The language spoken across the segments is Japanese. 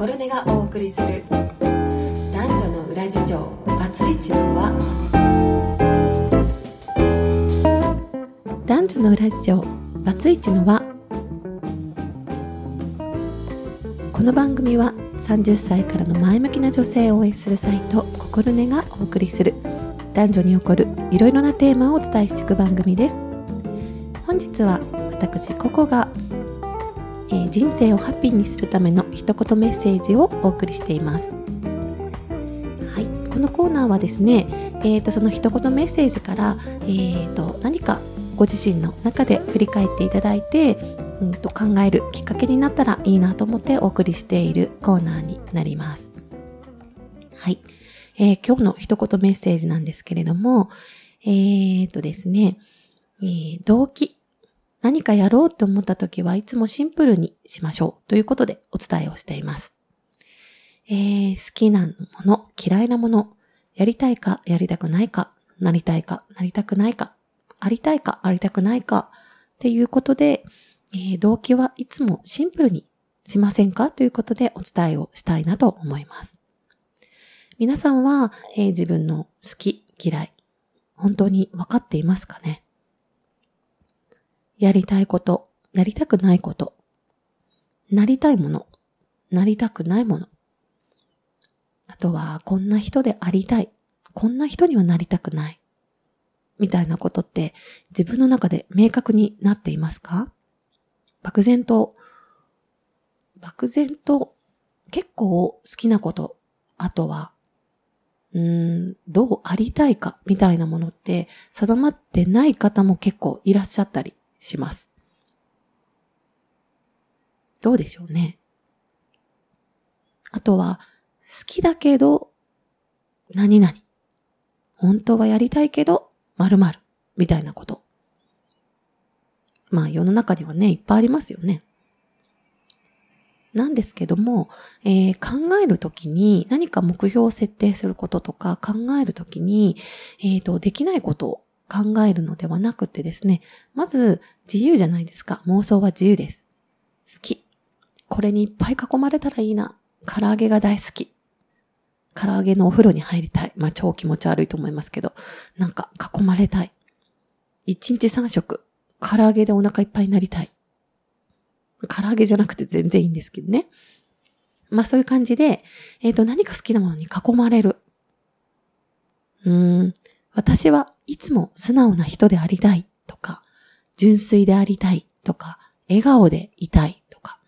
心根がお送りする。男女の裏事情。バツイチの輪。男女の裏事情。バツイチの輪。この番組は30歳からの前向きな女性を応援するサイト心根がお送りする。男女に起こるいろいろなテーマをお伝えしていく番組です。本日は私ココが、えー人生をハッピーにするための一言メッセージをお送りしていますはい、このコーナーはですね、えー、とその一言メッセージから、えー、と何かご自身の中で振り返っていただいて、うん、と考えるきっかけになったらいいなと思ってお送りしているコーナーになります。はい、えー今日の一言メッセージなんですけれども、えー、とですね、えー動機。何かやろうって思った時はいつもシンプルにしましょうということでお伝えをしています。えー好きなもの、嫌いなもの、やりたいか、やりたくないか、なりたいか、なりたくないか、ありたいか、ありたくないか、っていうことで、えー動機はいつもシンプルにしませんかということでお伝えをしたいなと思います。皆さんは、えー自分の好き、嫌い、本当に分かっていますかね？やりたいこと、やりたくないこと、なりたいもの、なりたくないもの、あとは、こんな人でありたい。こんな人にはなりたくない。みたいなことって自分の中で明確になっていますか？漠然と、漠然と結構好きなこと、あとは、うん、どうありたいかみたいなものって定まってない方も結構いらっしゃったりします。どうでしょうね。あとは、好きだけど、何々。本当はやりたいけど、〇〇。みたいなこと。まあ世の中にはね、いっぱいありますよね。なんですけども、えー考えるときに何か目標を設定することとか考えるときに、えーと、できないことを考えるのではなくてですね、まず自由じゃないですか。妄想は自由です。好き。これにいっぱい囲まれたらいいな。唐揚げが大好き。唐揚げのお風呂に入りたい。まあ超気持ち悪いと思いますけど、なんか囲まれたい。一日三食。唐揚げでお腹いっぱいになりたい。唐揚げじゃなくて全然いいんですけどね。まあそういう感じで、えっ、と何か好きなものに囲まれる。うーん。私はいつも素直な人でありたいとか、純粋でありたいとか、笑顔でいたいとか、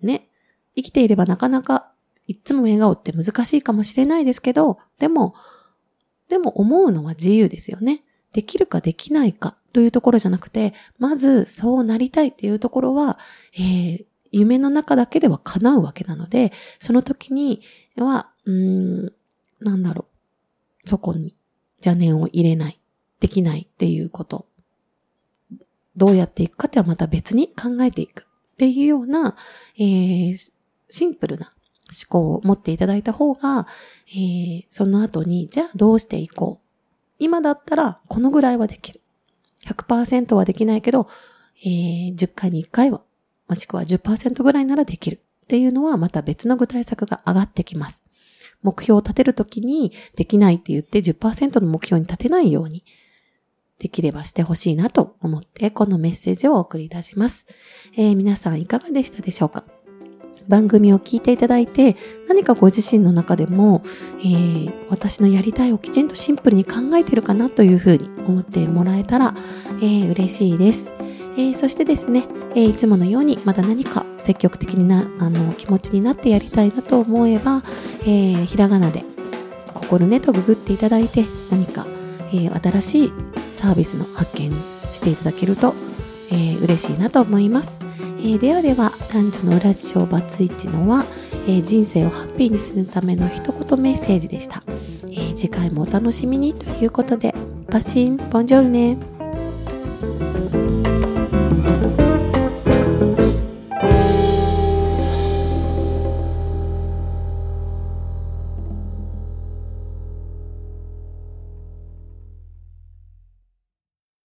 ね。生きていればなかなかいつも笑顔って難しいかもしれないですけど、でも、でも思うのは自由ですよね。できるかできないかというところじゃなくて、まずそうなりたいっていうところは、えー夢の中だけでは叶うわけなので、その時には、うーん、なんだろう、そこに邪念を入れない、できないっていうこと。どうやっていくかってはまた別に考えていくっていうような、えーシンプルな思考を持っていただいた方が、えーその後に、じゃあどうしていこう。今だったらこのぐらいはできる。100%はできないけど、えー10回に1回は、もしくは10%ぐらいならできる。っていうのはまた別の具体策が上がってきます。目標を立てるときにできないって言って10%の目標に立てないようにできればしてほしいなと思ってこのメッセージをお送りいたします。えー皆さんいかがでしたでしょうか？番組を聞いていただいて何かご自身の中でも、えー私のやりたいをきちんとシンプルに考えてるかなというふうに思ってもらえたら、えー嬉しいです。えーそしてですね、えーいつものようにまた何か積極的なあの気持ちになってやりたいなと思えば、えーひらがなで「心ね」とググっていただいて何か、え新しいサービスの発見していただけると、えー嬉しいなと思います。えではでは男女の裏事情バツイチのは、え人生をハッピーにするための一言メッセージでした、え次回もお楽しみにということでパシンボンジョルネ